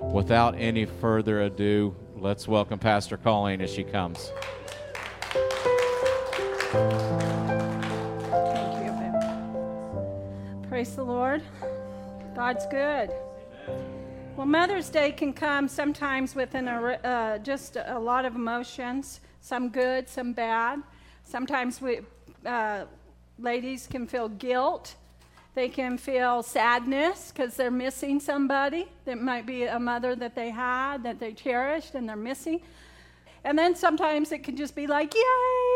without any further ado, let's welcome Pastor Colleen as she comes. Thank you, Praise the Lord. God's good. Well, Mother's Day can come sometimes with an, uh, just a lot of emotions, some good, some bad. Sometimes we, uh, ladies can feel guilt. They can feel sadness because they're missing somebody. That might be a mother that they had, that they cherished, and they're missing. And then sometimes it can just be like, yay,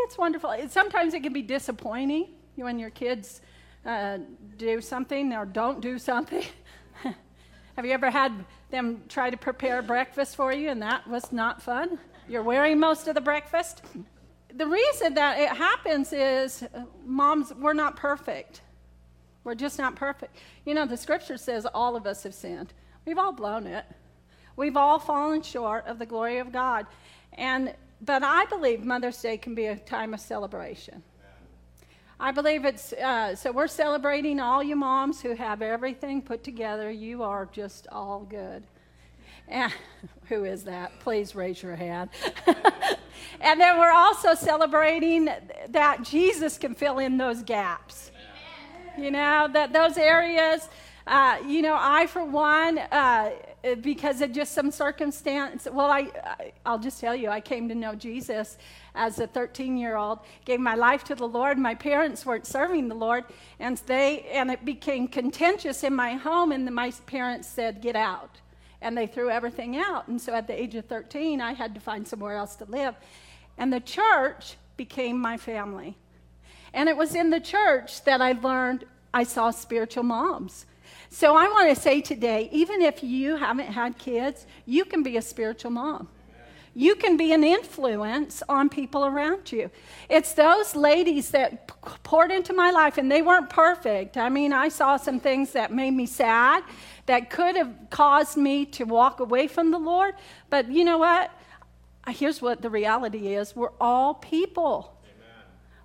it's wonderful. Sometimes it can be disappointing when your kids uh, do something or don't do something. Have you ever had them try to prepare breakfast for you and that was not fun? You're wearing most of the breakfast? The reason that it happens is uh, moms, we're not perfect. We're just not perfect. You know, the scripture says all of us have sinned. We've all blown it. We've all fallen short of the glory of God. And but I believe Mother's Day can be a time of celebration. I believe it's uh, so we're celebrating all you moms who have everything put together. You are just all good. And who is that? Please raise your hand. and then we're also celebrating that Jesus can fill in those gaps. You know, that those areas, uh, you know, I, for one, uh, because of just some circumstance, well, I, I'll just tell you, I came to know Jesus as a 13 year old, gave my life to the Lord. My parents weren't serving the Lord, and, they, and it became contentious in my home, and my parents said, Get out. And they threw everything out. And so at the age of 13, I had to find somewhere else to live. And the church became my family. And it was in the church that I learned I saw spiritual moms. So I want to say today, even if you haven't had kids, you can be a spiritual mom. You can be an influence on people around you. It's those ladies that poured into my life, and they weren't perfect. I mean, I saw some things that made me sad, that could have caused me to walk away from the Lord. But you know what? Here's what the reality is we're all people.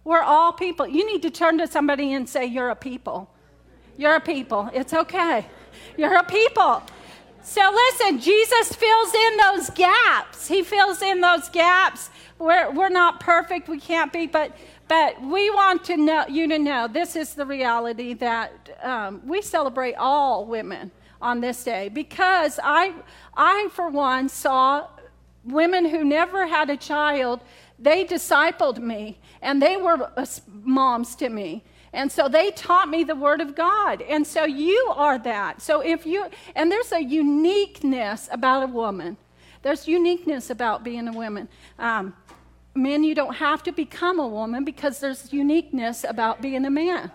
We're all people. You need to turn to somebody and say, You're a people. You're a people. It's okay. You're a people. So listen, Jesus fills in those gaps. He fills in those gaps. We're, we're not perfect, we can't be, but, but we want to know, you to know this is the reality that um, we celebrate all women on this day because I, I, for one, saw women who never had a child, they discipled me and they were moms to me. And so they taught me the Word of God. And so you are that. So if you, and there's a uniqueness about a woman, there's uniqueness about being a woman. Um, men, you don't have to become a woman because there's uniqueness about being a man.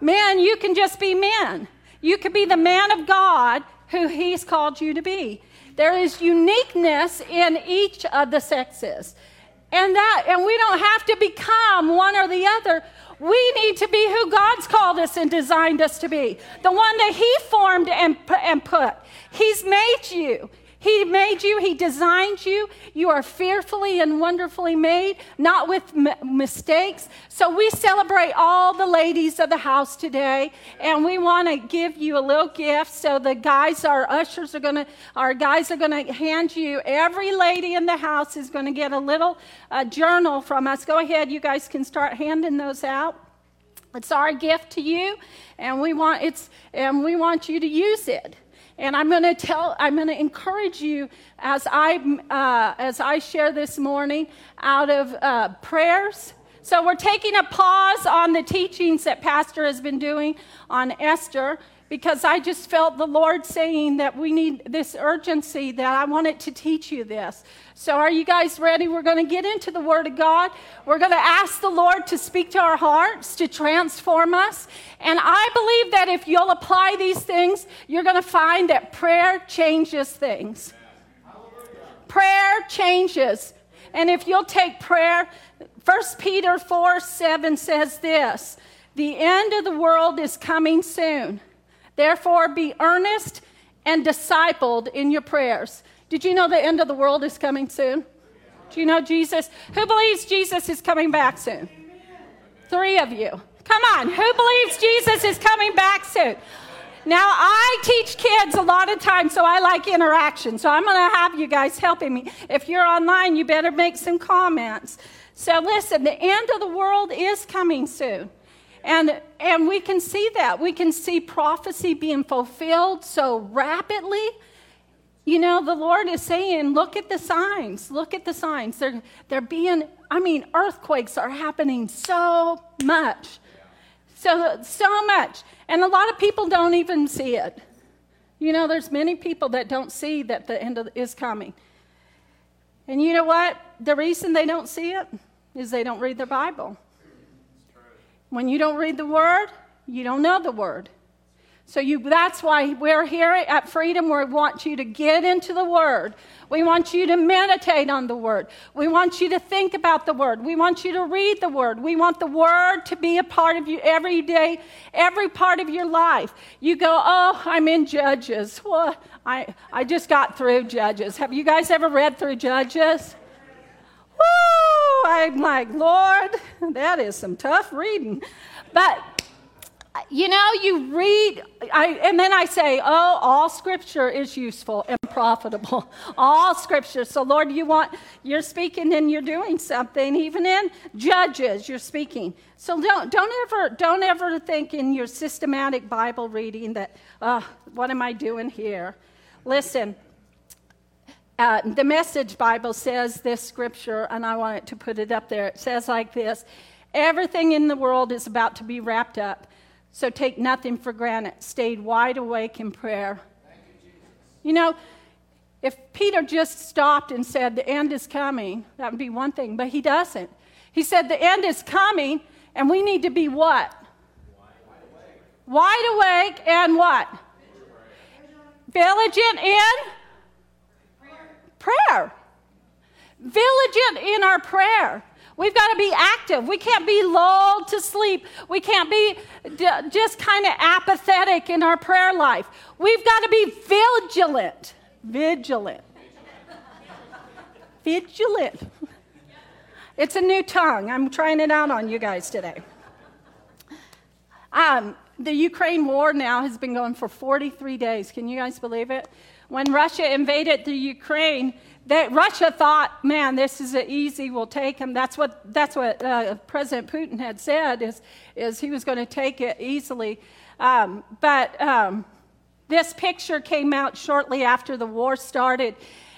Men, you can just be men. You could be the man of God who He's called you to be. There is uniqueness in each of the sexes. And that and we don't have to become one or the other. We need to be who God's called us and designed us to be. The one that He formed and, and put. He's made you. He made you, He designed you. You are fearfully and wonderfully made, not with m- mistakes. So we celebrate all the ladies of the house today, and we want to give you a little gift. So the guys, our ushers are going to, our guys are going to hand you, every lady in the house is going to get a little uh, journal from us. Go ahead, you guys can start handing those out. It's our gift to you, and we want it's and we want you to use it. And I'm going to tell, I'm going to encourage you as I, uh, as I share this morning out of uh, prayers. So we're taking a pause on the teachings that Pastor has been doing on Esther because I just felt the Lord saying that we need this urgency that I wanted to teach you this. So, are you guys ready? We're going to get into the Word of God. We're going to ask the Lord to speak to our hearts, to transform us. And I believe that if you'll apply these things, you're going to find that prayer changes things. Prayer changes. And if you'll take prayer, 1 Peter 4 7 says this The end of the world is coming soon. Therefore, be earnest and discipled in your prayers. Did you know the end of the world is coming soon? Do you know Jesus? Who believes Jesus is coming back soon? Three of you. Come on. Who believes Jesus is coming back soon? Now, I teach kids a lot of times, so I like interaction. So I'm going to have you guys helping me. If you're online, you better make some comments. So listen, the end of the world is coming soon. And, and we can see that. We can see prophecy being fulfilled so rapidly. You know, the Lord is saying, look at the signs. Look at the signs. They're, they're being, I mean, earthquakes are happening so much. So, so much. And a lot of people don't even see it. You know, there's many people that don't see that the end is coming. And you know what? The reason they don't see it is they don't read their Bible. When you don't read the Word, you don't know the Word. So you, that's why we're here at Freedom. We want you to get into the Word. We want you to meditate on the Word. We want you to think about the Word. We want you to read the Word. We want the Word to be a part of you every day, every part of your life. You go, oh, I'm in Judges. Well, I, I just got through Judges. Have you guys ever read through Judges? Woo! I'm like, Lord, that is some tough reading. But you know, you read, I, and then I say, oh, all scripture is useful and profitable. all scripture. So, Lord, you want, you're speaking and you're doing something. Even in Judges, you're speaking. So don't, don't ever, don't ever think in your systematic Bible reading that, uh, what am I doing here? Listen, uh, the Message Bible says this scripture, and I wanted to put it up there. It says like this Everything in the world is about to be wrapped up so take nothing for granted. Stayed wide awake in prayer. You, know, if Peter just stopped and said, The end is coming, that would be one thing, but he doesn't. He said, The end is coming, and we need to be what? Wide awake, and what? Vigilant in prayer. Vigilant in our prayer. We've got to be active. We can't be lulled to sleep. We can't be d- just kind of apathetic in our prayer life. We've got to be vigilant. Vigilant. vigilant. It's a new tongue. I'm trying it out on you guys today. Um, the Ukraine war now has been going for 43 days. Can you guys believe it? When Russia invaded the Ukraine, that Russia thought, man, this is easy. We'll take him. That's what that's what uh, President Putin had said is is he was going to take it easily. Um, but um, this picture came out shortly after the war started,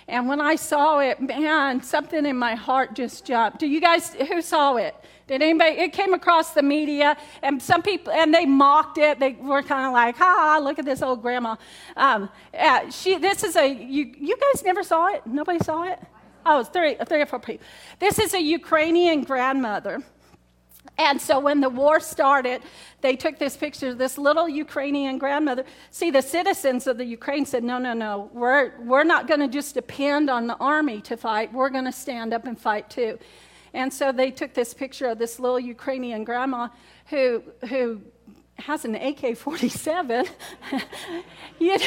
and when I saw it, man, something in my heart just jumped. Do you guys who saw it? Did anybody? It came across the media, and some people, and they mocked it. They were kind of like, "Ha, look at this old grandma." Um, uh, she, this is a. You, you guys never saw it? Nobody saw it? Oh, it's three, three or four people. This is a Ukrainian grandmother. And so when the war started, they took this picture of this little Ukrainian grandmother. See, the citizens of the Ukraine said, no, no, no, we're, we're not going to just depend on the army to fight. We're going to stand up and fight too. And so they took this picture of this little Ukrainian grandma who, who has an AK 47. you, know,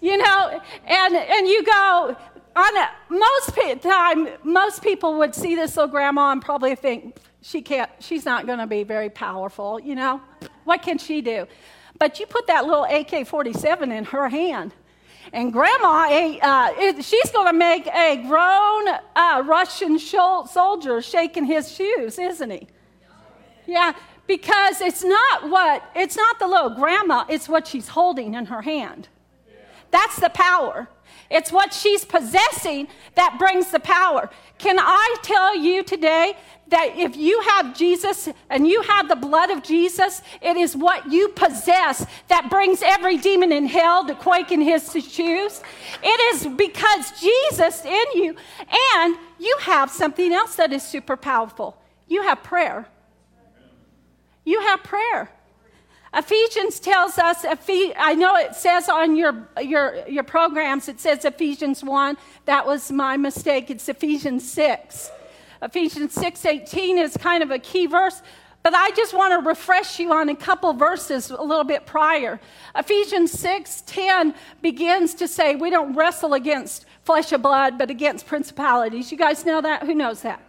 you know, and, and you go, on a, most pe- time, most people would see this little grandma and probably think, she can't, she's not going to be very powerful, you know? What can she do? But you put that little AK 47 in her hand and grandma, uh, she's going to make a grown uh, Russian soldier shaking his shoes, isn't he? Yeah, because it's not what, it's not the little grandma, it's what she's holding in her hand. That's the power. It's what she's possessing that brings the power. Can I tell you today that if you have Jesus and you have the blood of Jesus, it is what you possess that brings every demon in hell to quake in his shoes. It is because Jesus in you, and you have something else that is super powerful. You have prayer. You have prayer. Ephesians tells us, I know it says on your, your, your programs, it says Ephesians 1. That was my mistake. It's Ephesians 6. Ephesians 6:18 is kind of a key verse, but I just want to refresh you on a couple verses a little bit prior. Ephesians 6:10 begins to say we don't wrestle against flesh and blood, but against principalities. You guys know that? Who knows that?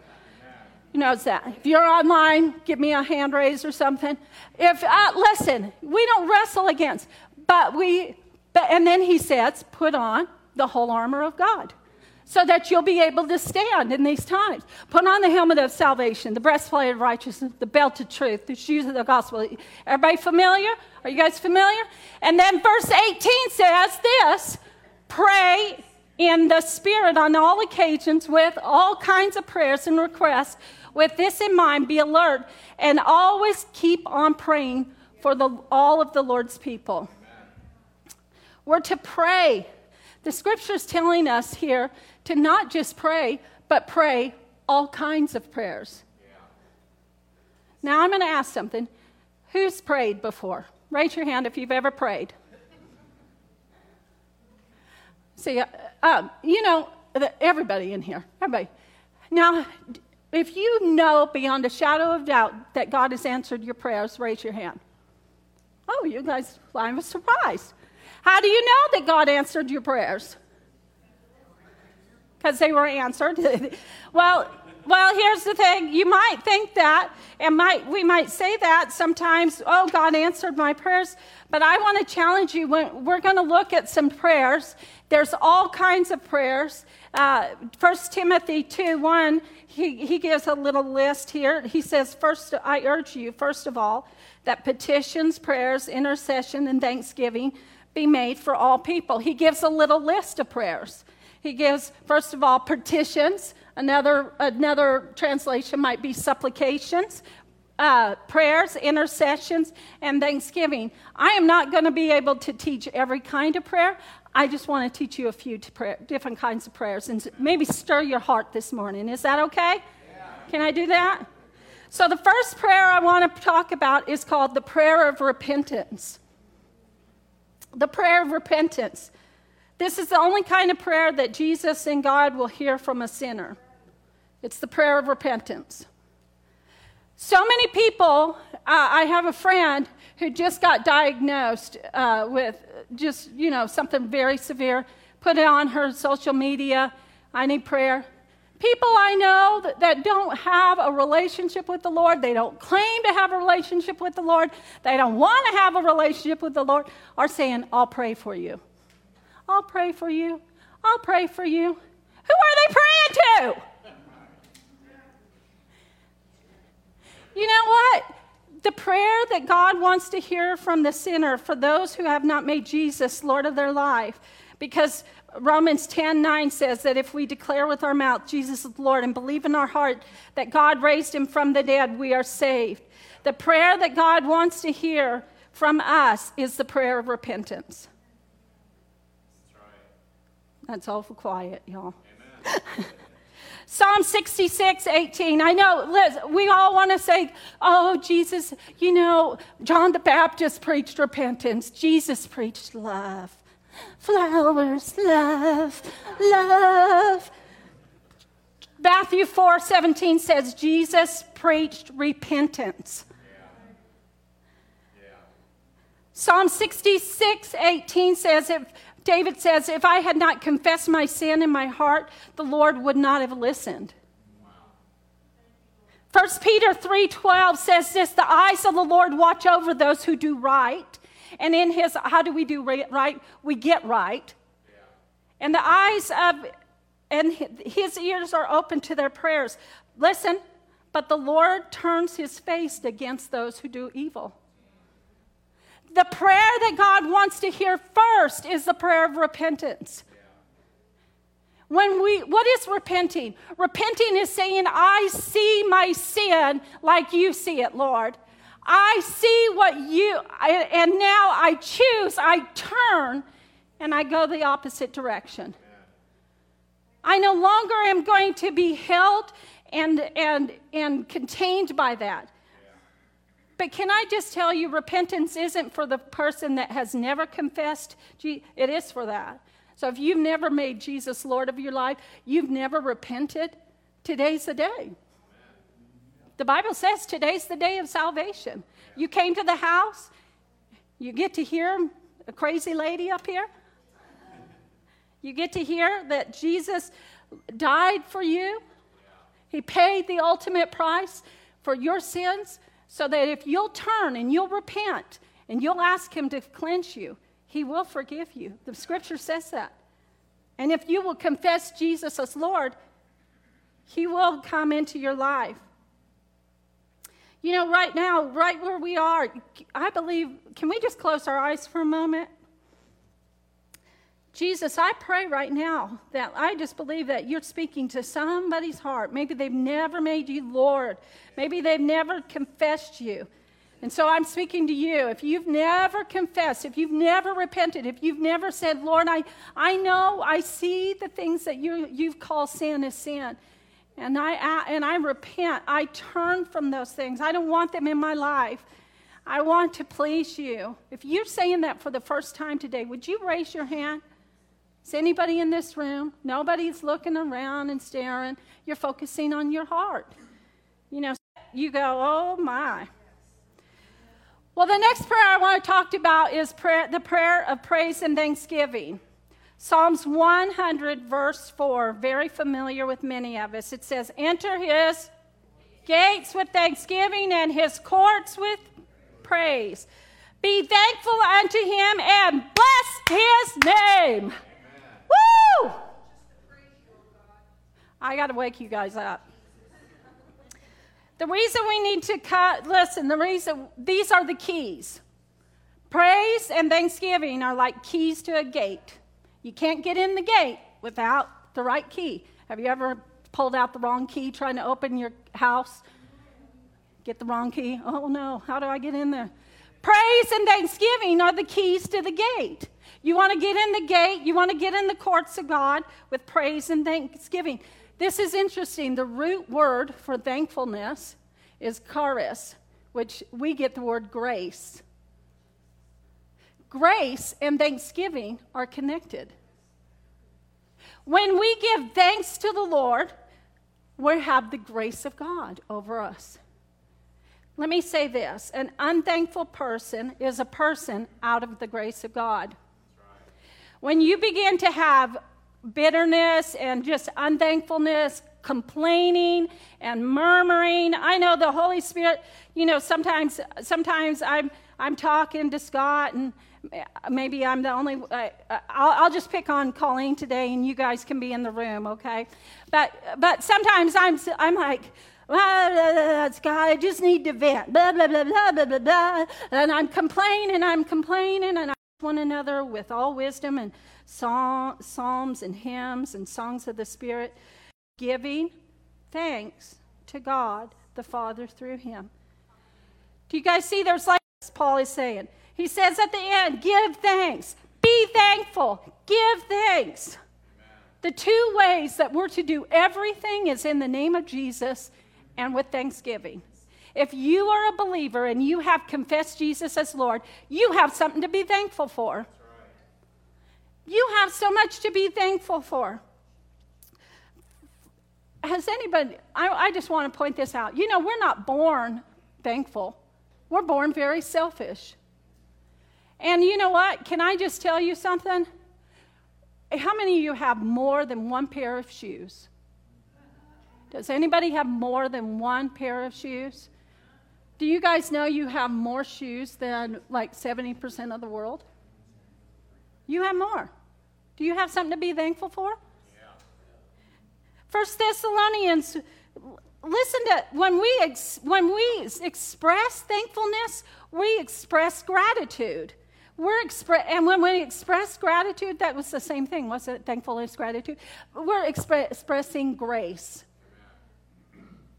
Who knows that? If you're online, give me a hand raise or something. If uh, listen, we don't wrestle against, but we, but, and then he says, put on the whole armor of God so that you'll be able to stand in these times. Put on the helmet of salvation, the breastplate of righteousness, the belt of truth, the shoes of the gospel. Everybody familiar? Are you guys familiar? And then verse 18 says this pray in the Spirit on all occasions with all kinds of prayers and requests. With this in mind, be alert and always keep on praying for the, all of the Lord's people. We're to pray. The scripture is telling us here to not just pray, but pray all kinds of prayers. Now, I'm going to ask something. Who's prayed before? Raise your hand if you've ever prayed. See, uh, um, you know, everybody in here, everybody. Now, if you know beyond a shadow of doubt that God has answered your prayers, raise your hand. Oh, you guys, I was surprised. How do you know that God answered your prayers? Because they were answered. well, well, here's the thing. You might think that, and might we might say that sometimes. Oh, God answered my prayers. But I want to challenge you. When we're going to look at some prayers. There's all kinds of prayers. Uh, 1 Timothy 2 1, he, he gives a little list here. He says, First, I urge you, first of all, that petitions, prayers, intercession, and thanksgiving be made for all people. He gives a little list of prayers. He gives, first of all, petitions. Another, another translation might be supplications, uh, prayers, intercessions, and thanksgiving. I am not going to be able to teach every kind of prayer. I just want to teach you a few prayer, different kinds of prayers and maybe stir your heart this morning. Is that okay? Yeah. Can I do that? So, the first prayer I want to talk about is called the prayer of repentance. The prayer of repentance. This is the only kind of prayer that Jesus and God will hear from a sinner. It's the prayer of repentance. So many people, uh, I have a friend who just got diagnosed uh, with just, you know, something very severe, put it on her social media. I need prayer. People I know that, that don't have a relationship with the Lord, they don't claim to have a relationship with the Lord, they don't want to have a relationship with the Lord, are saying, I'll pray for you. I'll pray for you. I'll pray for you. Who are they praying to? You know what? The prayer that God wants to hear from the sinner for those who have not made Jesus Lord of their life, because Romans 10 9 says that if we declare with our mouth Jesus is Lord and believe in our heart that God raised him from the dead, we are saved. The prayer that God wants to hear from us is the prayer of repentance. That's, right. That's awful quiet, y'all. Psalm 66, 18. I know, Liz, we all want to say, oh, Jesus, you know, John the Baptist preached repentance. Jesus preached love. Flowers, love, love. Matthew 4, 17 says, Jesus preached repentance. Psalm 66, 18 says, if David says, If I had not confessed my sin in my heart, the Lord would not have listened. First Peter 3:12 says this, the eyes of the Lord watch over those who do right. And in his how do we do right? We get right. And the eyes of and his ears are open to their prayers. Listen, but the Lord turns his face against those who do evil. The prayer that God wants to hear first is the prayer of repentance. When we, what is repenting? Repenting is saying, I see my sin like you see it, Lord. I see what you, and now I choose, I turn, and I go the opposite direction. I no longer am going to be held and, and, and contained by that. But can I just tell you, repentance isn't for the person that has never confessed. It is for that. So if you've never made Jesus Lord of your life, you've never repented, today's the day. The Bible says today's the day of salvation. You came to the house, you get to hear a crazy lady up here. You get to hear that Jesus died for you. He paid the ultimate price for your sins so that if you'll turn and you'll repent and you'll ask Him to cleanse you, He will forgive you. The scripture says that. And if you will confess Jesus as Lord, He will come into your life. You know, right now, right where we are, I believe, can we just close our eyes for a moment? Jesus, I pray right now that I just believe that you're speaking to somebody's heart. Maybe they've never made you Lord, maybe they've never confessed you. And so I'm speaking to you. If you've never confessed, if you've never repented, if you've never said, Lord, I, I know, I see the things that you, you've called sin as sin. And I, and I repent. I turn from those things. I don't want them in my life. I want to please you. If you're saying that for the first time today, would you raise your hand? Is anybody in this room? Nobody's looking around and staring. You're focusing on your heart. You know, you go, oh my. Well, the next prayer I want to talk about is prayer, the prayer of praise and thanksgiving. Psalms 100, verse 4, very familiar with many of us. It says, Enter his gates with thanksgiving and his courts with praise. Be thankful unto him and bless his name. Woo! I got to wake you guys up. The reason we need to cut, listen, the reason, these are the keys. Praise and thanksgiving are like keys to a gate. You can't get in the gate without the right key. Have you ever pulled out the wrong key trying to open your house? Get the wrong key? Oh no, how do I get in there? Praise and thanksgiving are the keys to the gate. You want to get in the gate, you want to get in the courts of God with praise and thanksgiving. This is interesting. The root word for thankfulness is charis, which we get the word grace. Grace and thanksgiving are connected. When we give thanks to the Lord, we have the grace of God over us. Let me say this an unthankful person is a person out of the grace of God. When you begin to have bitterness and just unthankfulness, complaining and murmuring, I know the Holy Spirit, you know, sometimes sometimes I'm I'm talking to Scott and maybe I'm the only I'll, I'll just pick on Colleen today and you guys can be in the room, okay? But but sometimes I'm I'm like well, God, I just need to vent. Blah, blah, blah, blah, blah, blah, blah. And I'm complaining, I'm complaining, and I one another with all wisdom and psalms and hymns and songs of the Spirit, giving thanks to God the Father through him. Do you guys see there's like Paul is saying? He says at the end, give thanks, be thankful, give thanks. The two ways that we're to do everything is in the name of Jesus and with thanksgiving. If you are a believer and you have confessed Jesus as Lord, you have something to be thankful for. You have so much to be thankful for. Has anybody, I, I just want to point this out. You know, we're not born thankful, we're born very selfish. And you know what? Can I just tell you something? How many of you have more than one pair of shoes? Does anybody have more than one pair of shoes? Do you guys know you have more shoes than like 70% of the world? You have more. Do you have something to be thankful for? First Thessalonians, listen to when we ex, when we express thankfulness, we express gratitude. We're expre- and when we express gratitude, that was the same thing, was it? Thankfulness, gratitude. We're expre- expressing grace.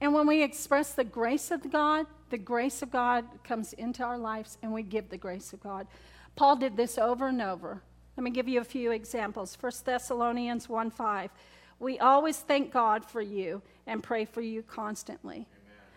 And when we express the grace of God, the grace of God comes into our lives and we give the grace of God. Paul did this over and over. Let me give you a few examples. 1 Thessalonians 1 5. We always thank God for you and pray for you constantly.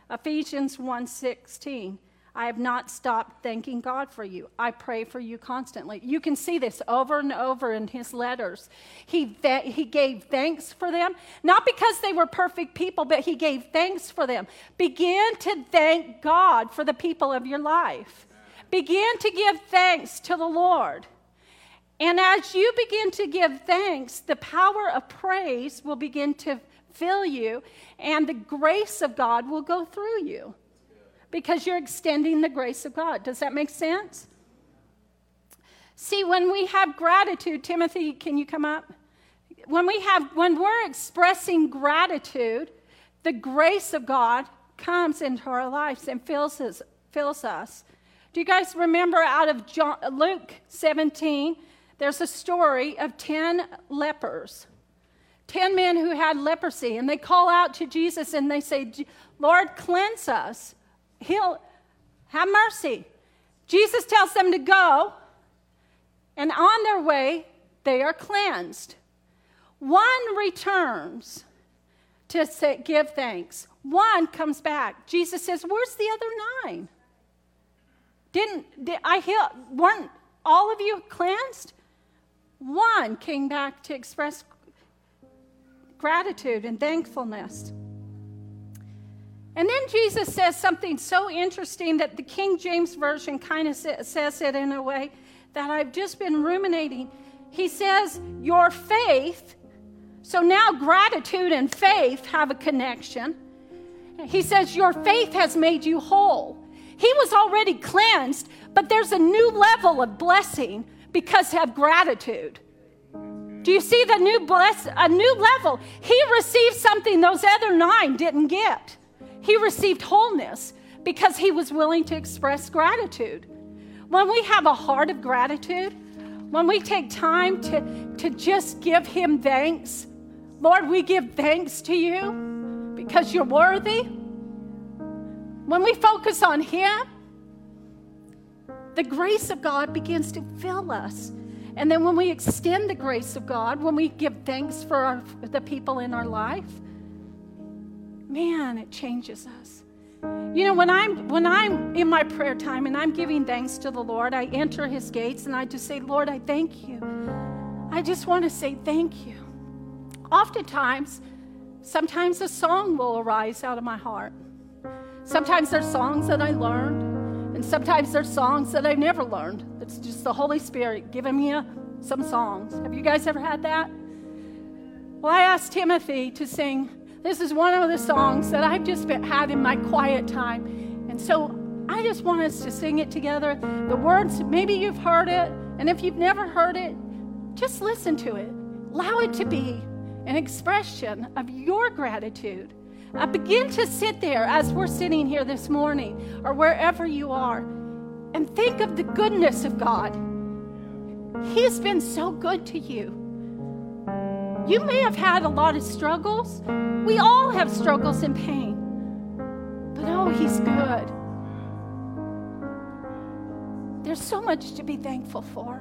Amen. Ephesians 1 16. I have not stopped thanking God for you. I pray for you constantly. You can see this over and over in his letters. He, th- he gave thanks for them, not because they were perfect people, but he gave thanks for them. Begin to thank God for the people of your life. Begin to give thanks to the Lord. And as you begin to give thanks, the power of praise will begin to fill you, and the grace of God will go through you because you're extending the grace of God. Does that make sense? See, when we have gratitude, Timothy, can you come up? When we have when we're expressing gratitude, the grace of God comes into our lives and fills us, fills us. Do you guys remember out of John, Luke 17? There's a story of 10 lepers, 10 men who had leprosy, and they call out to Jesus and they say, Lord, cleanse us. He'll have mercy. Jesus tells them to go, and on their way, they are cleansed. One returns to say, give thanks. One comes back. Jesus says, Where's the other nine? Didn't did I heal? Weren't all of you cleansed? One came back to express gratitude and thankfulness. And then Jesus says something so interesting that the King James Version kind of says it in a way that I've just been ruminating. He says, Your faith, so now gratitude and faith have a connection. He says, Your faith has made you whole. He was already cleansed, but there's a new level of blessing because of gratitude. Do you see the new bless a new level? He received something those other nine didn't get. He received wholeness because he was willing to express gratitude. When we have a heart of gratitude, when we take time to, to just give him thanks, Lord, we give thanks to you because you're worthy. When we focus on him, the grace of God begins to fill us. And then when we extend the grace of God, when we give thanks for our, the people in our life, man, it changes us. You know, when I'm when I'm in my prayer time and I'm giving thanks to the Lord, I enter his gates and I just say, "Lord, I thank you." I just want to say thank you. Oftentimes, sometimes a song will arise out of my heart. Sometimes there's songs that I learned and sometimes there's songs that I never learned. It's just the Holy Spirit giving me a, some songs. Have you guys ever had that? Well, I asked Timothy to sing. This is one of the songs that I've just been, had in my quiet time. And so I just want us to sing it together. The words, maybe you've heard it. And if you've never heard it, just listen to it. Allow it to be an expression of your gratitude uh, begin to sit there as we're sitting here this morning or wherever you are and think of the goodness of God. He's been so good to you. You may have had a lot of struggles. We all have struggles and pain. But oh, He's good. There's so much to be thankful for.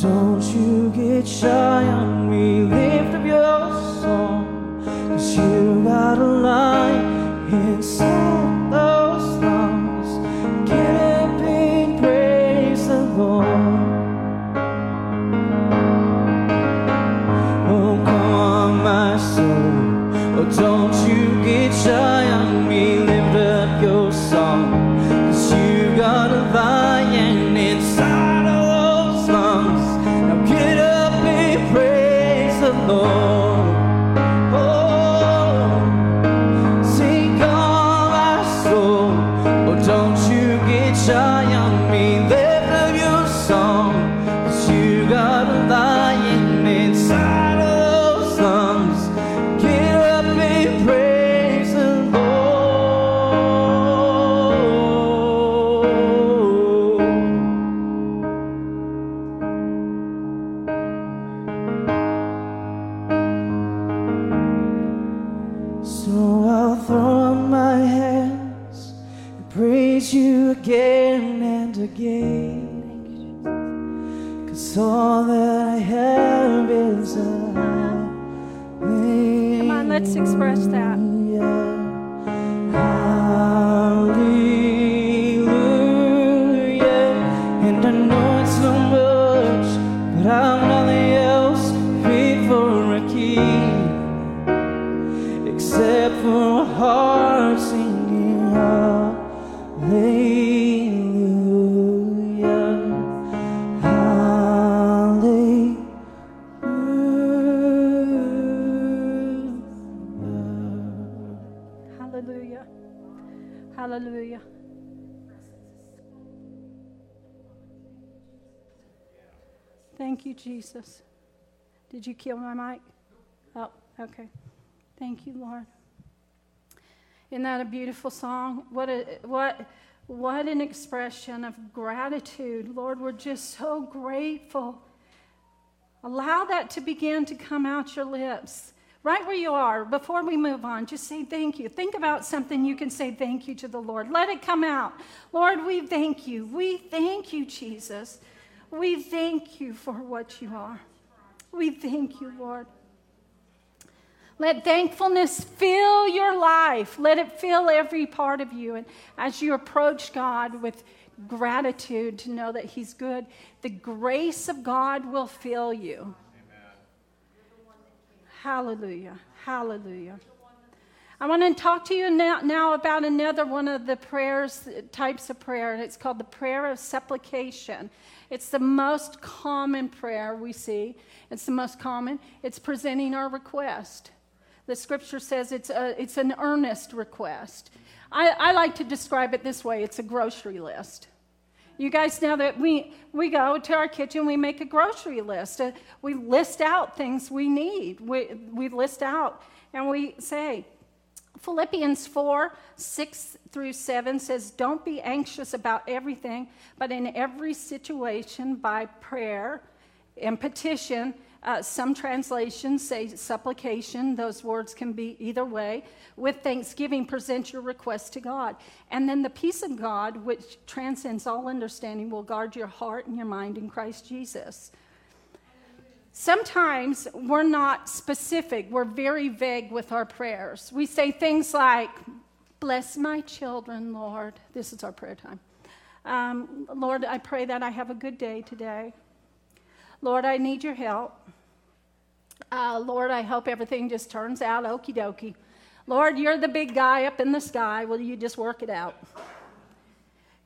Don't you get shy on me. Hallelujah. Thank you, Jesus. Did you kill my mic? Oh, okay. Thank you, Lord. Isn't that a beautiful song? What a what what an expression of gratitude. Lord, we're just so grateful. Allow that to begin to come out your lips. Right where you are, before we move on, just say thank you. Think about something you can say thank you to the Lord. Let it come out. Lord, we thank you. We thank you, Jesus. We thank you for what you are. We thank you, Lord. Let thankfulness fill your life. Let it fill every part of you. And as you approach God with gratitude to know that He's good, the grace of God will fill you. Hallelujah. Hallelujah. I want to talk to you now, now about another one of the prayers, types of prayer, and it's called the prayer of supplication. It's the most common prayer we see. It's the most common. It's presenting our request. The scripture says it's, a, it's an earnest request. I, I like to describe it this way it's a grocery list. You guys know that we, we go to our kitchen, we make a grocery list. Uh, we list out things we need. We, we list out and we say, Philippians 4 6 through 7 says, Don't be anxious about everything, but in every situation, by prayer and petition, uh, some translations say supplication. Those words can be either way. With thanksgiving, present your request to God. And then the peace of God, which transcends all understanding, will guard your heart and your mind in Christ Jesus. Sometimes we're not specific, we're very vague with our prayers. We say things like, Bless my children, Lord. This is our prayer time. Um, Lord, I pray that I have a good day today. Lord, I need your help. Uh, Lord, I hope everything just turns out okie dokie. Lord, you're the big guy up in the sky. Will you just work it out?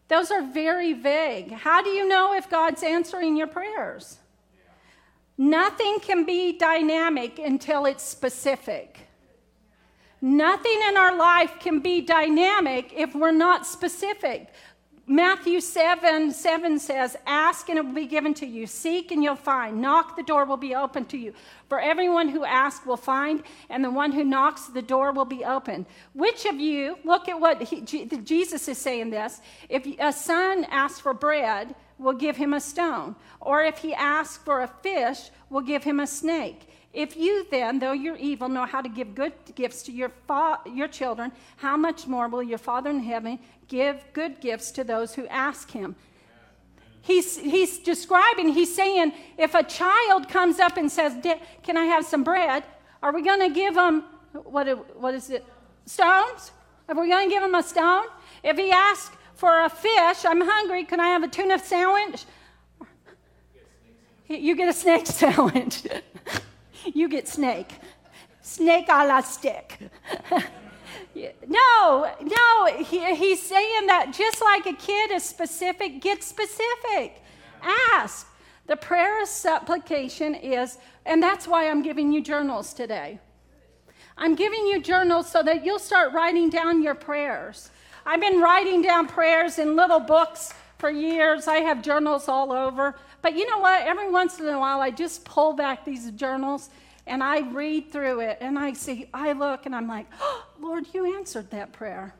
Those are very vague. How do you know if God's answering your prayers? Nothing can be dynamic until it's specific. Nothing in our life can be dynamic if we're not specific. Matthew 7 7 says, Ask and it will be given to you. Seek and you'll find. Knock, the door will be open to you. For everyone who asks will find, and the one who knocks, the door will be open. Which of you, look at what he, Jesus is saying this. If a son asks for bread, we'll give him a stone. Or if he asks for a fish, we'll give him a snake. If you then, though you're evil, know how to give good gifts to your, fa- your children, how much more will your Father in heaven give good gifts to those who ask him? He's, he's describing, he's saying, if a child comes up and says, Can I have some bread? Are we going to give him, what, what is it, stones? Are we going to give him a stone? If he asks for a fish, I'm hungry, can I have a tuna sandwich? You get a snake sandwich. you get snake. Snake a la stick. no, no, he, he's saying that just like a kid is specific, get specific. Ask. The prayer of supplication is, and that's why I'm giving you journals today. I'm giving you journals so that you'll start writing down your prayers. I've been writing down prayers in little books for years. I have journals all over. But you know what? Every once in a while, I just pull back these journals and I read through it and I see, I look and I'm like, oh, Lord, you answered that prayer.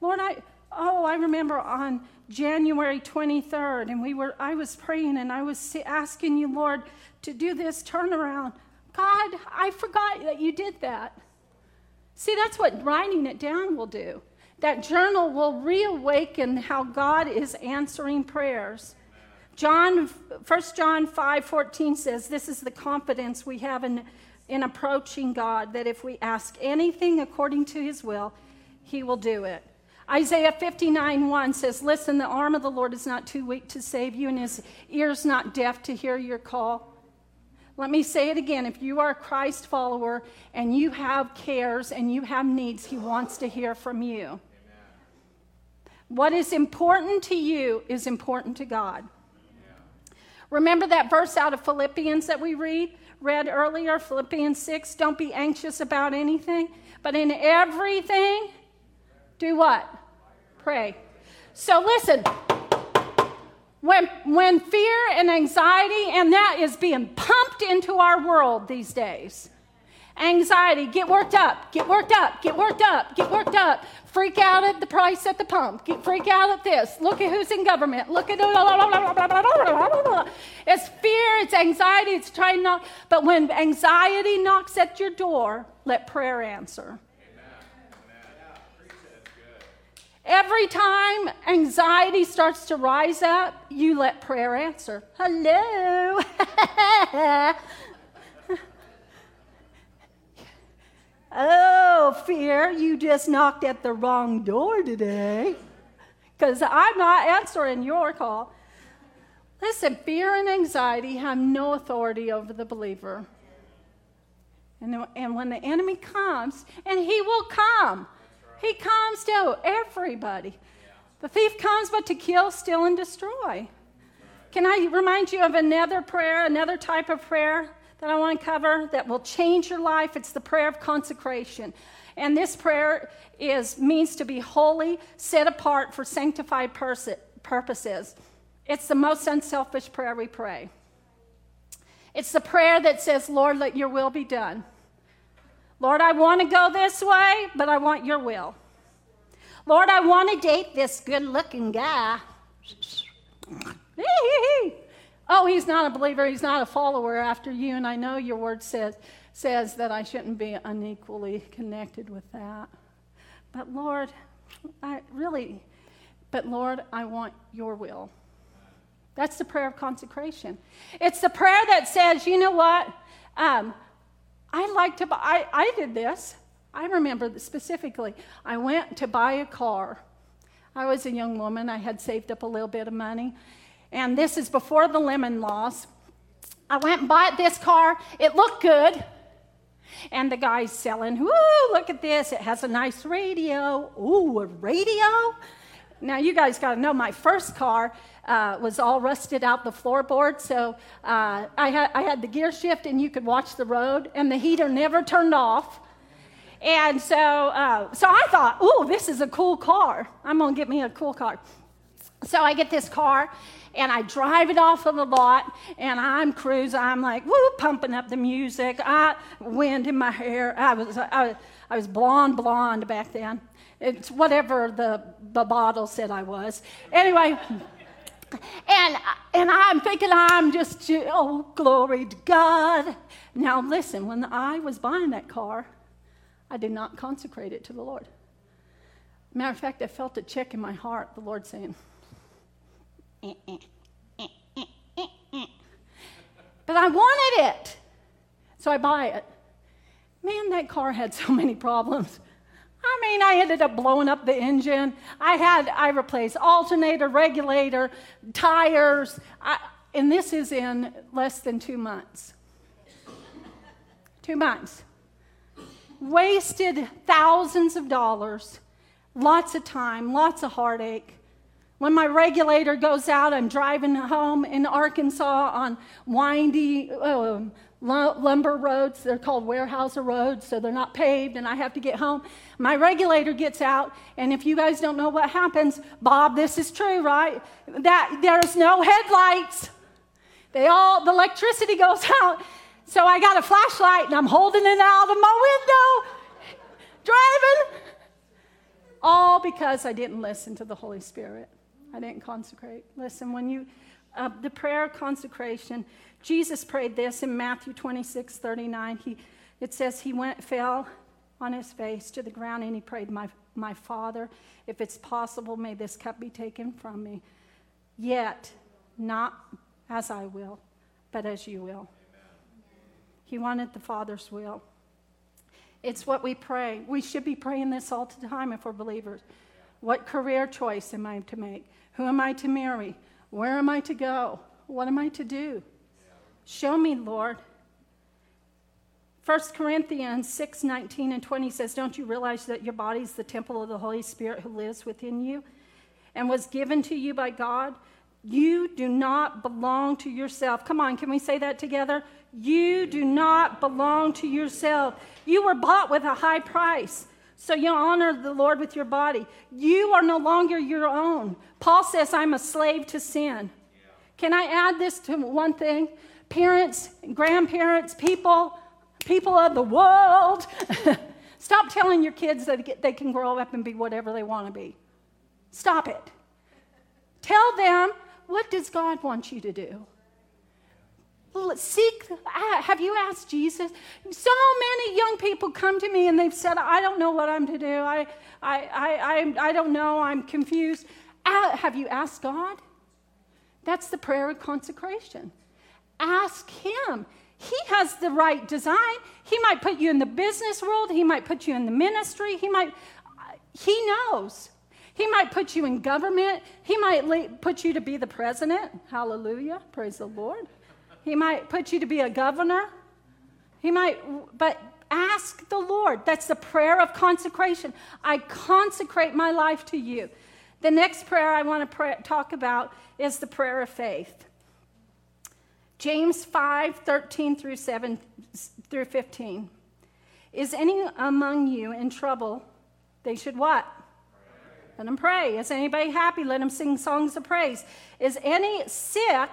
Lord, I, oh, I remember on January 23rd, and we were, I was praying and I was asking you, Lord, to do this turnaround. God, I forgot that you did that. See, that's what writing it down will do. That journal will reawaken how God is answering prayers. John, 1 John 5 14 says, This is the confidence we have in, in approaching God, that if we ask anything according to his will, he will do it. Isaiah 59 1 says, Listen, the arm of the Lord is not too weak to save you, and his ears not deaf to hear your call. Let me say it again. If you are a Christ follower and you have cares and you have needs, he wants to hear from you. Amen. What is important to you is important to God. Remember that verse out of Philippians that we read, read earlier, Philippians 6, don't be anxious about anything, but in everything, do what? Pray. So listen, when, when fear and anxiety, and that is being pumped into our world these days, Anxiety, get worked up, get worked up, get worked up, get worked up. Freak out at the price at the pump. Get freak out at this. Look at who's in government. Look at it's fear, it's anxiety, it's trying not. But when anxiety knocks at your door, let prayer answer. Every time anxiety starts to rise up, you let prayer answer. Hello. Oh, fear, you just knocked at the wrong door today because I'm not answering your call. Listen, fear and anxiety have no authority over the believer. And, and when the enemy comes, and he will come, he comes to everybody. The thief comes but to kill, steal, and destroy. Can I remind you of another prayer, another type of prayer that I want to cover that will change your life. It's the prayer of consecration. And this prayer is means to be holy, set apart for sanctified pers- purposes. It's the most unselfish prayer we pray. It's the prayer that says, Lord, let your will be done. Lord, I want to go this way, but I want your will. Lord, I want to date this good looking guy. Oh, he's not a believer, he's not a follower after you, and I know your word says, says that I shouldn't be unequally connected with that. But Lord, I really, but Lord, I want your will. That's the prayer of consecration. It's the prayer that says, you know what? Um, I like to buy, I, I did this. I remember specifically. I went to buy a car. I was a young woman. I had saved up a little bit of money and this is before the lemon laws. I went and bought this car. It looked good. And the guy's selling, woo, look at this. It has a nice radio. Ooh, a radio? Now, you guys got to know my first car uh, was all rusted out the floorboard, so uh, I, had, I had the gear shift and you could watch the road, and the heater never turned off. And so, uh, so I thought, ooh, this is a cool car. I'm going to get me a cool car. So I get this car and I drive it off of the lot and I'm cruising. I'm like, woo, pumping up the music. I, wind in my hair. I was, I, I was blonde, blonde back then. It's whatever the, the bottle said I was. Anyway, and, and I'm thinking I'm just, oh, glory to God. Now, listen, when I was buying that car, I did not consecrate it to the Lord. Matter of fact, I felt a check in my heart, the Lord saying, but I wanted it. So I buy it. Man, that car had so many problems. I mean, I ended up blowing up the engine. I had, I replaced alternator, regulator, tires, I, and this is in less than two months. Two months. Wasted thousands of dollars, lots of time, lots of heartache. When my regulator goes out, I'm driving home in Arkansas on windy, um, lumber roads. They're called warehouse roads, so they're not paved, and I have to get home. My regulator gets out, and if you guys don't know what happens, Bob, this is true, right? That there's no headlights. They all the electricity goes out. So I got a flashlight and I'm holding it out of my window, driving. All because I didn't listen to the Holy Spirit. I didn't consecrate. Listen, when you uh, the prayer of consecration, Jesus prayed this in Matthew 26, 39. He, it says he went, fell on his face to the ground and he prayed, my, my Father, if it's possible, may this cup be taken from me. Yet, not as I will, but as you will. He wanted the Father's will. It's what we pray. We should be praying this all the time if we're believers. What career choice am I to make? Who am I to marry? Where am I to go? What am I to do? Show me, Lord. 1 Corinthians 6 19 and 20 says, Don't you realize that your body is the temple of the Holy Spirit who lives within you and was given to you by God? You do not belong to yourself. Come on, can we say that together? You do not belong to yourself. You were bought with a high price. So you honor the Lord with your body. You are no longer your own. Paul says, I'm a slave to sin. Can I add this to one thing? parents, grandparents, people, people of the world. Stop telling your kids that they can grow up and be whatever they want to be. Stop it. Tell them what does God want you to do? Seek, have you asked Jesus? So many young people come to me and they've said, I don't know what I'm to do. I, I, I, I, I don't know. I'm confused. Have you asked God? That's the prayer of consecration. Ask Him. He has the right design. He might put you in the business world, He might put you in the ministry, He might, He knows. He might put you in government. He might put you to be the president. Hallelujah. Praise the Lord. He might put you to be a governor. He might, but ask the Lord. That's the prayer of consecration. I consecrate my life to you. The next prayer I want to pray, talk about is the prayer of faith. James 5 13 through 7 through 15. Is any among you in trouble? They should what? Let them pray. Is anybody happy? Let them sing songs of praise. Is any sick?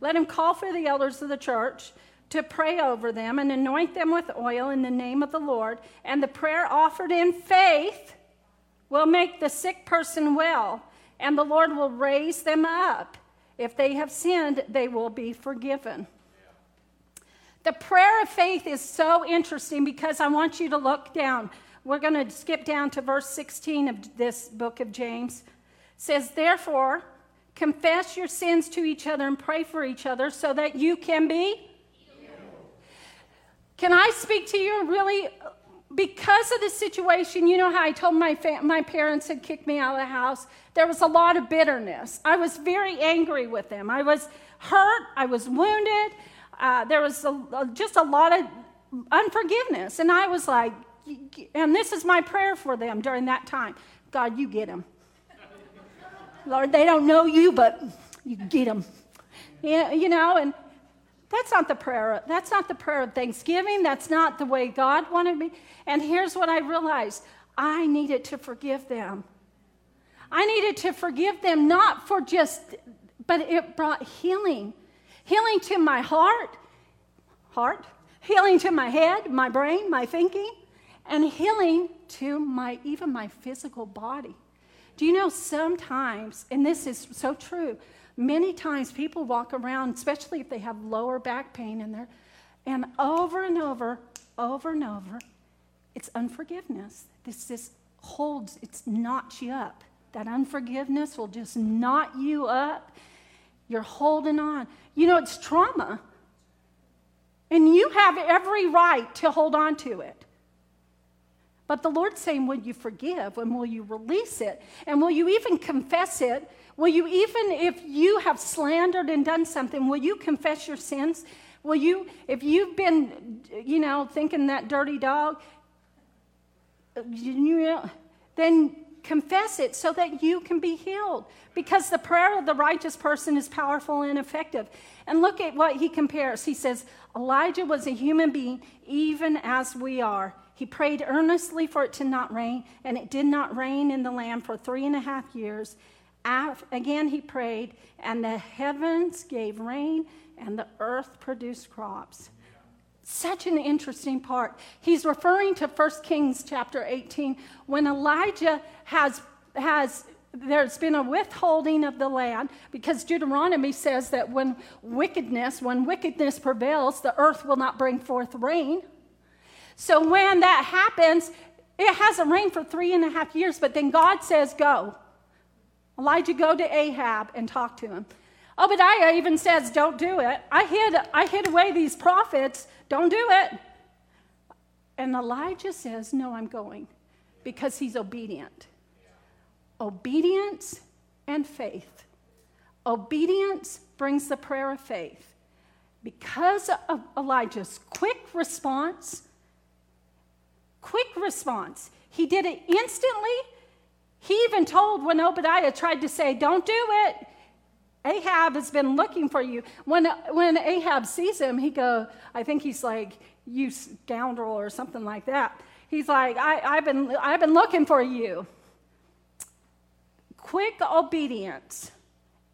Let him call for the elders of the church to pray over them and anoint them with oil in the name of the Lord. And the prayer offered in faith will make the sick person well, and the Lord will raise them up. If they have sinned, they will be forgiven. The prayer of faith is so interesting because I want you to look down. We're going to skip down to verse 16 of this book of James. It says, Therefore, confess your sins to each other and pray for each other so that you can be. Can I speak to you really because of the situation, you know how I told my, fa- my parents had kicked me out of the house? There was a lot of bitterness. I was very angry with them. I was hurt. I was wounded. Uh, there was a, just a lot of unforgiveness. And I was like, and this is my prayer for them during that time God, you get them. Lord, they don't know you, but you get them. Yeah, You know, and that's not the prayer. That's not the prayer of thanksgiving. That's not the way God wanted me. And here's what I realized I needed to forgive them. I needed to forgive them not for just, but it brought healing. Healing to my heart, heart, healing to my head, my brain, my thinking, and healing to my even my physical body. Do you know sometimes, and this is so true, many times people walk around, especially if they have lower back pain in there, and over and over, over and over, it's unforgiveness. This just holds, it's knots you up. That unforgiveness will just knot you up. You're holding on. You know, it's trauma. And you have every right to hold on to it. But the Lord's saying, Will you forgive? And will you release it? And will you even confess it? Will you even, if you have slandered and done something, will you confess your sins? Will you, if you've been, you know, thinking that dirty dog, then confess it so that you can be healed. Because the prayer of the righteous person is powerful and effective. And look at what he compares. He says, Elijah was a human being, even as we are. He prayed earnestly for it to not rain, and it did not rain in the land for three and a half years. Again, he prayed, and the heavens gave rain, and the earth produced crops. Such an interesting part. He's referring to 1 Kings chapter 18 when Elijah has, has there's been a withholding of the land because Deuteronomy says that when wickedness, when wickedness prevails, the earth will not bring forth rain. So when that happens, it hasn't rained for three and a half years, but then God says, Go. Elijah, go to Ahab and talk to him. Obadiah even says, Don't do it. I hid, I hid away these prophets. Don't do it. And Elijah says, No, I'm going because he's obedient. Obedience and faith. Obedience brings the prayer of faith. Because of Elijah's quick response, response. He did it instantly. He even told when Obadiah tried to say, Don't do it. Ahab has been looking for you. When, when Ahab sees him, he go, I think he's like, you scoundrel or something like that. He's like, I, have been, I've been looking for you. Quick obedience.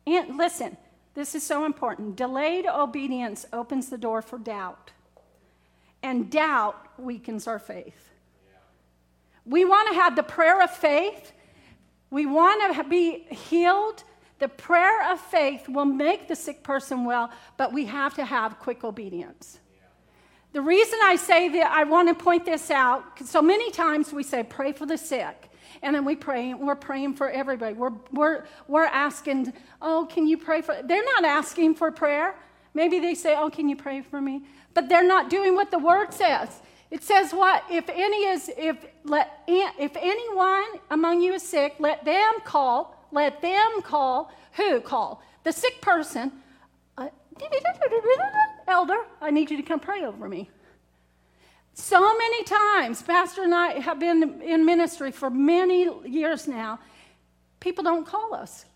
And listen, this is so important. Delayed obedience opens the door for doubt, and doubt weakens our faith. We want to have the prayer of faith. We want to be healed. The prayer of faith will make the sick person well, but we have to have quick obedience. The reason I say that, I want to point this out, so many times we say, pray for the sick. And then we pray, we're praying for everybody. We're, we're, we're asking, oh, can you pray for? They're not asking for prayer. Maybe they say, oh, can you pray for me? But they're not doing what the word says. It says what? If any is if let if anyone among you is sick, let them call, let them call. Who call? The sick person. Uh, elder, I need you to come pray over me. So many times, Pastor and I have been in ministry for many years now. People don't call us.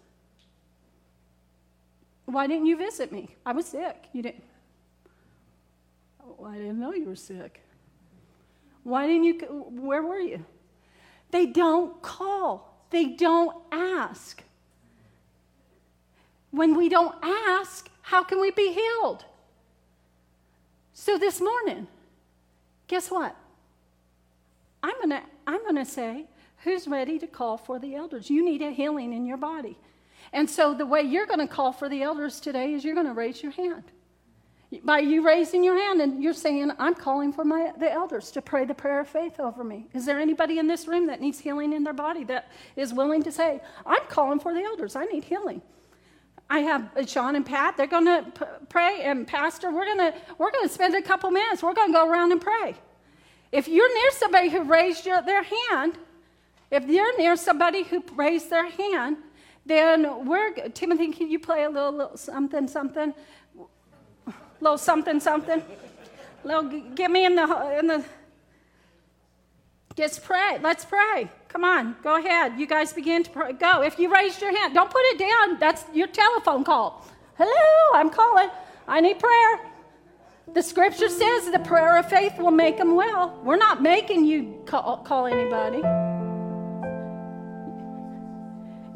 Why didn't you visit me? I was sick. You didn't. Oh, I didn't know you were sick. Why didn't you? Where were you? They don't call, they don't ask. When we don't ask, how can we be healed? So this morning, guess what? I'm going to I'm going to say, who's ready to call for the elders? You need a healing in your body. And so the way you're going to call for the elders today is you're going to raise your hand. By you raising your hand and you're saying, I'm calling for my, the elders to pray the prayer of faith over me. Is there anybody in this room that needs healing in their body that is willing to say, I'm calling for the elders, I need healing? I have uh, Sean and Pat, they're going to p- pray, and Pastor, we're going to we're going to spend a couple minutes. We're going to go around and pray. If you're near somebody who raised your, their hand, if you're near somebody who raised their hand, then we're, Timothy, can you play a little, little something, something? Little something, something. Little, get me in the in the. Just pray. Let's pray. Come on, go ahead. You guys begin to pray. Go. If you raised your hand, don't put it down. That's your telephone call. Hello, I'm calling. I need prayer. The scripture says the prayer of faith will make them well. We're not making you call, call anybody.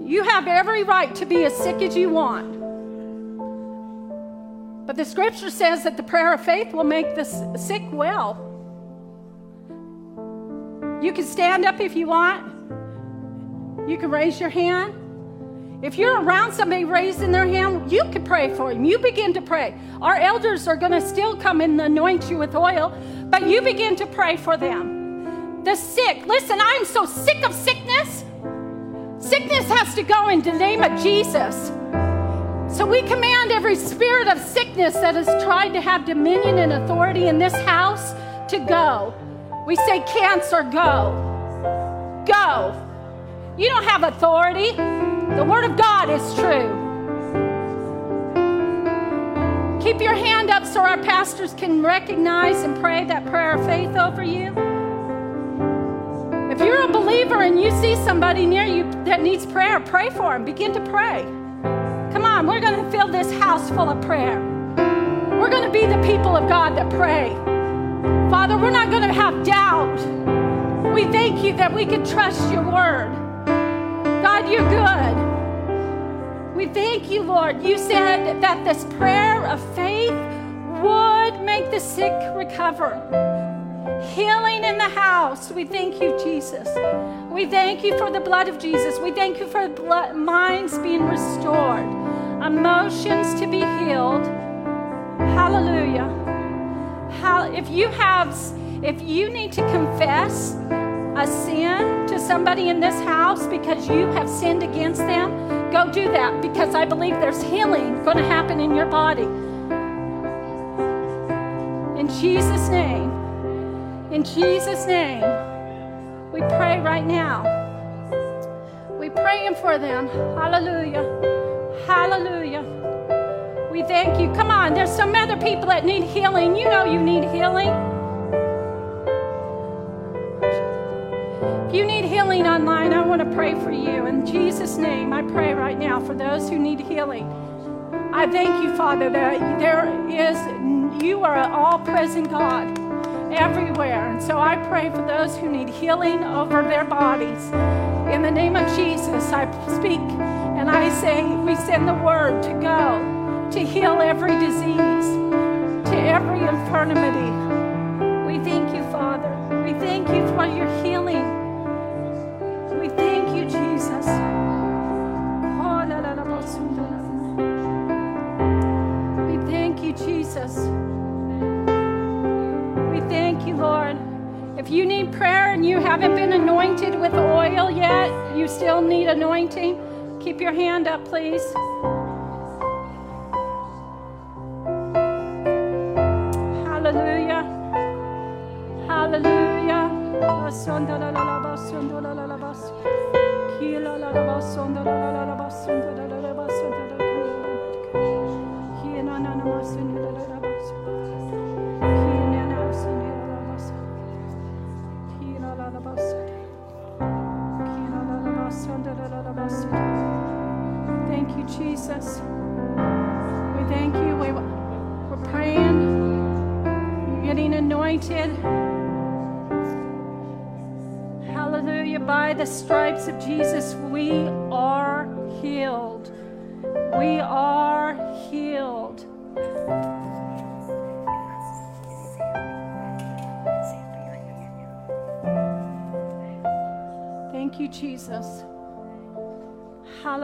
You have every right to be as sick as you want. But the scripture says that the prayer of faith will make the sick well. You can stand up if you want. You can raise your hand. If you're around somebody raising their hand, you can pray for them. You begin to pray. Our elders are going to still come and anoint you with oil, but you begin to pray for them. The sick, listen, I'm so sick of sickness. Sickness has to go in the name of Jesus. So we command every spirit of sickness that has tried to have dominion and authority in this house to go. We say, Cancer, go. Go. You don't have authority. The Word of God is true. Keep your hand up so our pastors can recognize and pray that prayer of faith over you. If you're a believer and you see somebody near you that needs prayer, pray for them. Begin to pray. On, we're going to fill this house full of prayer. We're going to be the people of God that pray. Father, we're not going to have doubt. We thank you that we can trust your word. God, you're good. We thank you, Lord. You said that this prayer of faith would make the sick recover. Healing in the house. We thank you, Jesus. We thank you for the blood of Jesus. We thank you for blood, minds being restored, emotions to be healed. Hallelujah. How, if you have, if you need to confess a sin to somebody in this house because you have sinned against them, go do that because I believe there's healing going to happen in your body. In Jesus' name. In Jesus' name, we pray right now. We praying for them. Hallelujah. Hallelujah. We thank you. Come on, there's some other people that need healing. You know you need healing. If you need healing online, I want to pray for you. In Jesus' name, I pray right now for those who need healing. I thank you, Father, that there is, you are an all present God everywhere. And so I pray for those who need healing over their bodies. In the name of Jesus, I speak and I say, we send the word to go to heal every disease, to every infirmity. We thank you, Father. We thank you for your healing. We thank you, Jesus. Oh, we thank you, Jesus. We thank you, Lord. If you need prayer and you haven't been anointed with oil yet, you still need anointing, keep your hand up, please.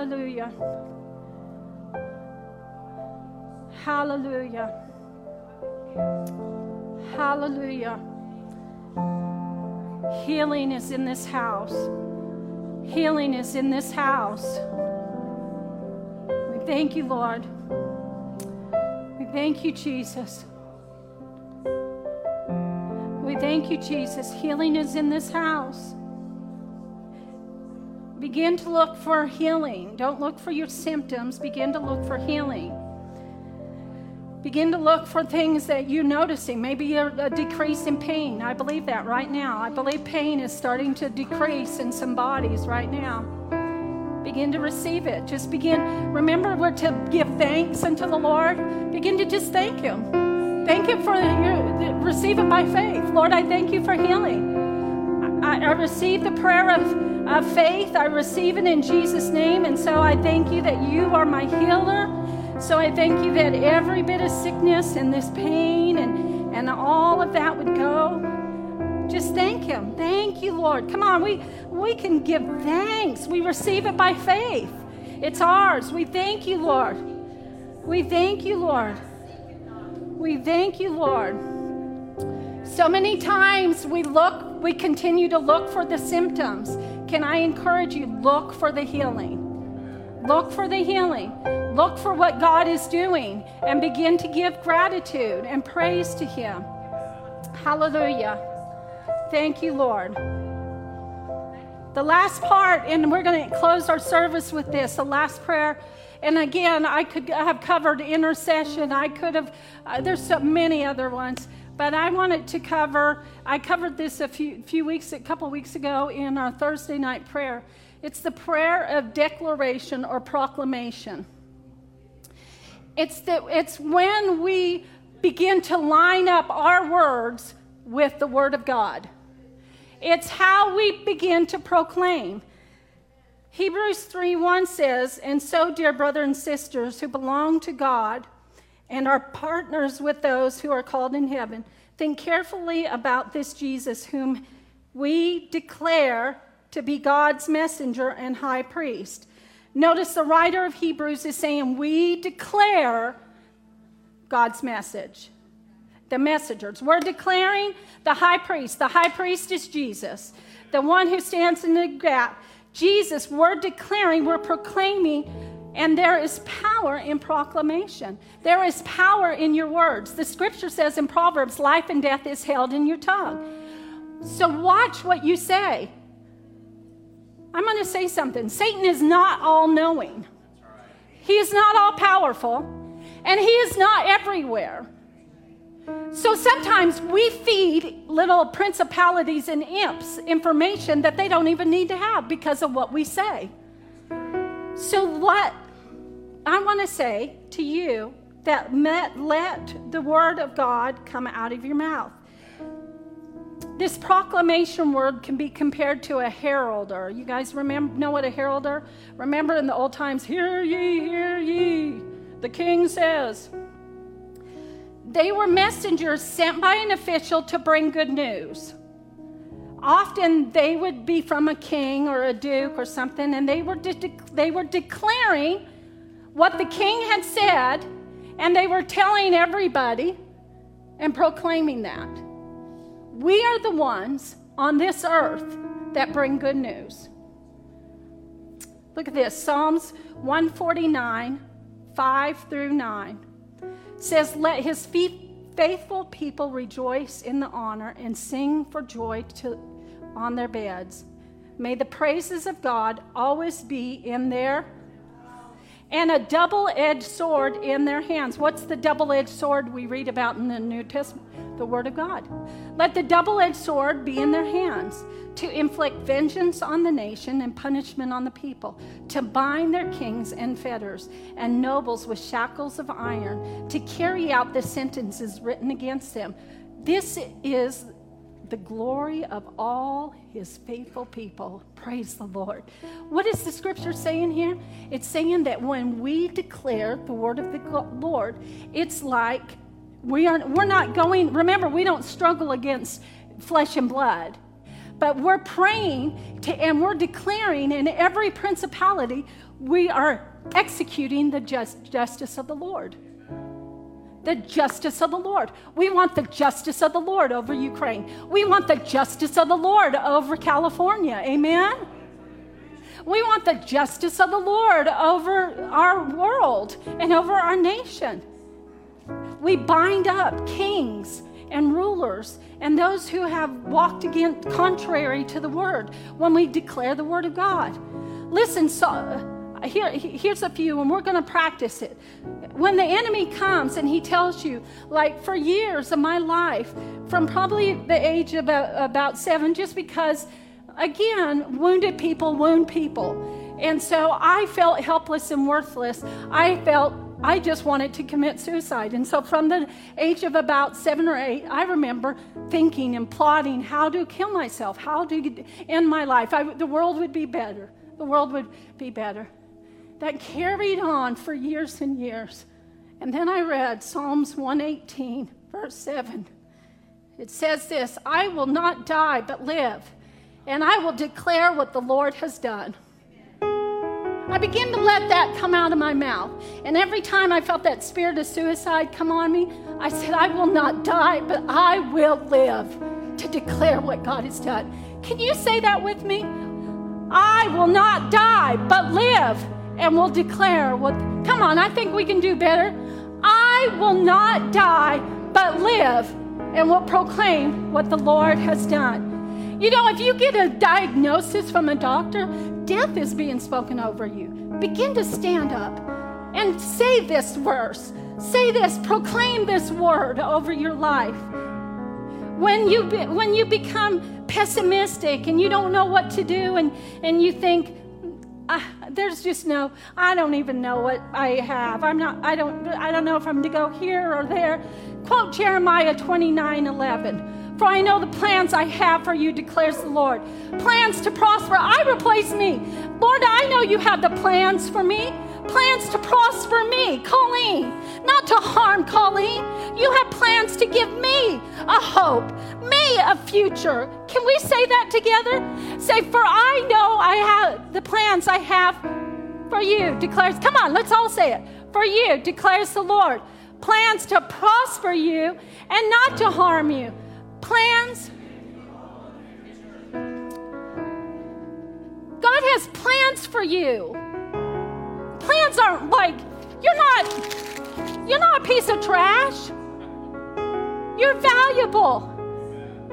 Hallelujah. Hallelujah. Hallelujah. Healing is in this house. Healing is in this house. We thank you, Lord. We thank you, Jesus. We thank you, Jesus. Healing is in this house. Begin to look for healing. Don't look for your symptoms. Begin to look for healing. Begin to look for things that you're noticing. Maybe a, decrease in pain. I believe that right now. I believe pain is starting to decrease in some bodies right now. Begin to receive it. Just begin. Remember, we're to give thanks unto the Lord. Begin to just thank Him. Thank Him for your, receive it by faith. Lord, I thank you for healing. I, I receive the prayer of, of faith. I receive it in Jesus' name. And so I thank you that you are my healer. So I thank you that every bit of sickness and this pain and, and all of that would go. Just thank Him. Thank you, Lord. Come on, we, we can give thanks. We receive it by faith. It's ours. We thank you, Lord. We thank you, Lord. We thank you, Lord. So many times we look, we continue to look for the symptoms. Can I encourage you? Look for the healing. Look for the healing. Look for what God is doing and begin to give gratitude and praise to Him. Hallelujah. Thank you, Lord. The last part, and we're going to close our service with this the last prayer. And again, I could have covered intercession. I could have, uh, there's so many other ones, but I wanted to cover, I covered this a few, few weeks, a couple weeks ago in our Thursday night prayer. It's the prayer of declaration or proclamation. It's, the, it's when we begin to line up our words with the Word of God. It's how we begin to proclaim. Hebrews 3 1 says, "And so, dear brothers and sisters who belong to God and are partners with those who are called in heaven, think carefully about this Jesus whom we declare to be God's messenger and high priest. Notice the writer of Hebrews is saying, We declare God's message. The messengers. We're declaring the high priest. The high priest is Jesus, the one who stands in the gap. Jesus, we're declaring, we're proclaiming, and there is power in proclamation. There is power in your words. The scripture says in Proverbs, life and death is held in your tongue. So watch what you say. I'm going to say something. Satan is not all knowing, he is not all powerful, and he is not everywhere. So sometimes we feed little principalities and imps information that they don't even need to have because of what we say. So, what I want to say to you that let the word of God come out of your mouth. This proclamation word can be compared to a heralder. You guys remember know what a heralder? Remember in the old times, hear ye, hear ye. The king says. They were messengers sent by an official to bring good news. Often they would be from a king or a duke or something, and they were, de- they were declaring what the king had said, and they were telling everybody and proclaiming that. We are the ones on this earth that bring good news. Look at this Psalms 149, 5 through 9 says, Let his faithful people rejoice in the honor and sing for joy to, on their beds. May the praises of God always be in their and a double edged sword in their hands. What's the double edged sword we read about in the New Testament? The Word of God. Let the double edged sword be in their hands to inflict vengeance on the nation and punishment on the people, to bind their kings in fetters and nobles with shackles of iron, to carry out the sentences written against them. This is the glory of all his faithful people. Praise the Lord. What is the scripture saying here? It's saying that when we declare the word of the Lord, it's like we are we're not going remember we don't struggle against flesh and blood. But we're praying to, and we're declaring in every principality we are executing the just, justice of the Lord the justice of the Lord. We want the justice of the Lord over Ukraine. We want the justice of the Lord over California. Amen? We want the justice of the Lord over our world and over our nation. We bind up kings and rulers and those who have walked against contrary to the word when we declare the word of God. Listen, so, here, here's a few, and we're going to practice it. When the enemy comes and he tells you, like for years of my life, from probably the age of about, seven, just because, again, wounded people wound people. And so I felt helpless and worthless. I felt I just wanted to commit suicide. And so from the age of about seven or eight, I remember thinking and plotting how to kill myself, how to end my life. I, the world would be better. The world would be better that carried on for years and years. And then I read Psalms 118, verse 7. It says this I will not die, but live, and I will declare what the Lord has done. I began to let that come out of my mouth. And every time I felt that spirit of suicide come on me, I said, I will not die, but I will live to declare what God has done. Can you say that with me? I will not die, but live and we'll declare what. Come on, I think we can do better. I will not die, but live, and we'll proclaim what the Lord has done. You know, if you get a diagnosis from a doctor, death is being spoken over you. Begin to stand up and say this verse. Say this, proclaim this word over your life. When you, be, when you become pessimistic and you don't know what to do and, and you think, I, there's just no i don't even know what i have. I'm not i don't i don't know if i'm to go here or there. Quote jeremiah 29 11 for i know the plans i have for you declares the lord. Plans to prosper i replace me. Lord i know you have the plans for me plans to prosper me, Colleen, not to harm Colleen. You have plans to give me a hope, me a future. Can we say that together? Say, For I know I have the plans I have for you, declares. Come on, let's all say it. For you, declares the Lord. Plans to prosper you and not to harm you. Plans. God has plans for you plans aren't like you're not you're not a piece of trash. You're valuable.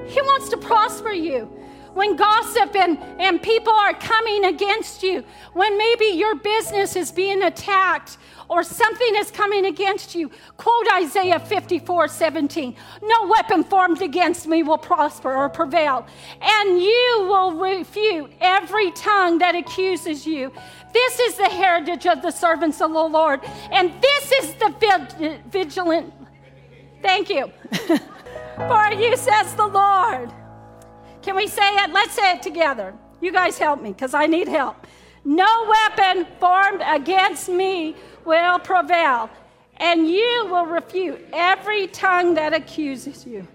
He wants to prosper you. When gossip and, and people are coming against you, when maybe your business is being attacked or something is coming against you, quote Isaiah 54 17. No weapon formed against me will prosper or prevail, and you will refute every tongue that accuses you. This is the heritage of the servants of the Lord. And this is the vigilant. Thank you. For you, says the Lord. Can we say it? Let's say it together. You guys help me because I need help. No weapon formed against me will prevail, and you will refute every tongue that accuses you.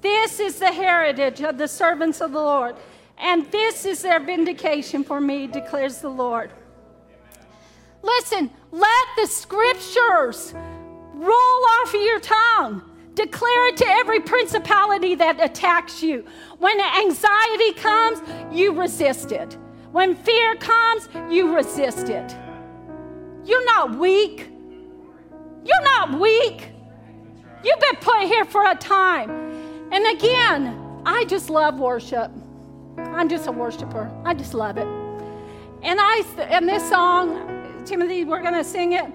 This is the heritage of the servants of the Lord, and this is their vindication for me, declares the Lord. Listen, let the scriptures roll off of your tongue. Declare it to every principality that attacks you. When anxiety comes, you resist it. When fear comes, you resist it. You're not weak. You're not weak. You've been put here for a time. And again, I just love worship. I'm just a worshiper. I just love it. And I and this song Timothy, we're going to sing it,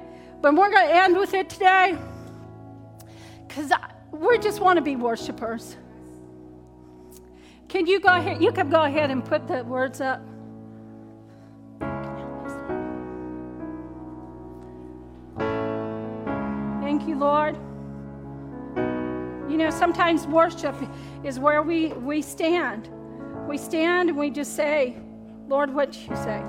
but we're going to end with it today because we just want to be worshipers. Can you go ahead? You can go ahead and put the words up. Thank you, Lord. You know, sometimes worship is where we, we stand. We stand and we just say, Lord, what you say?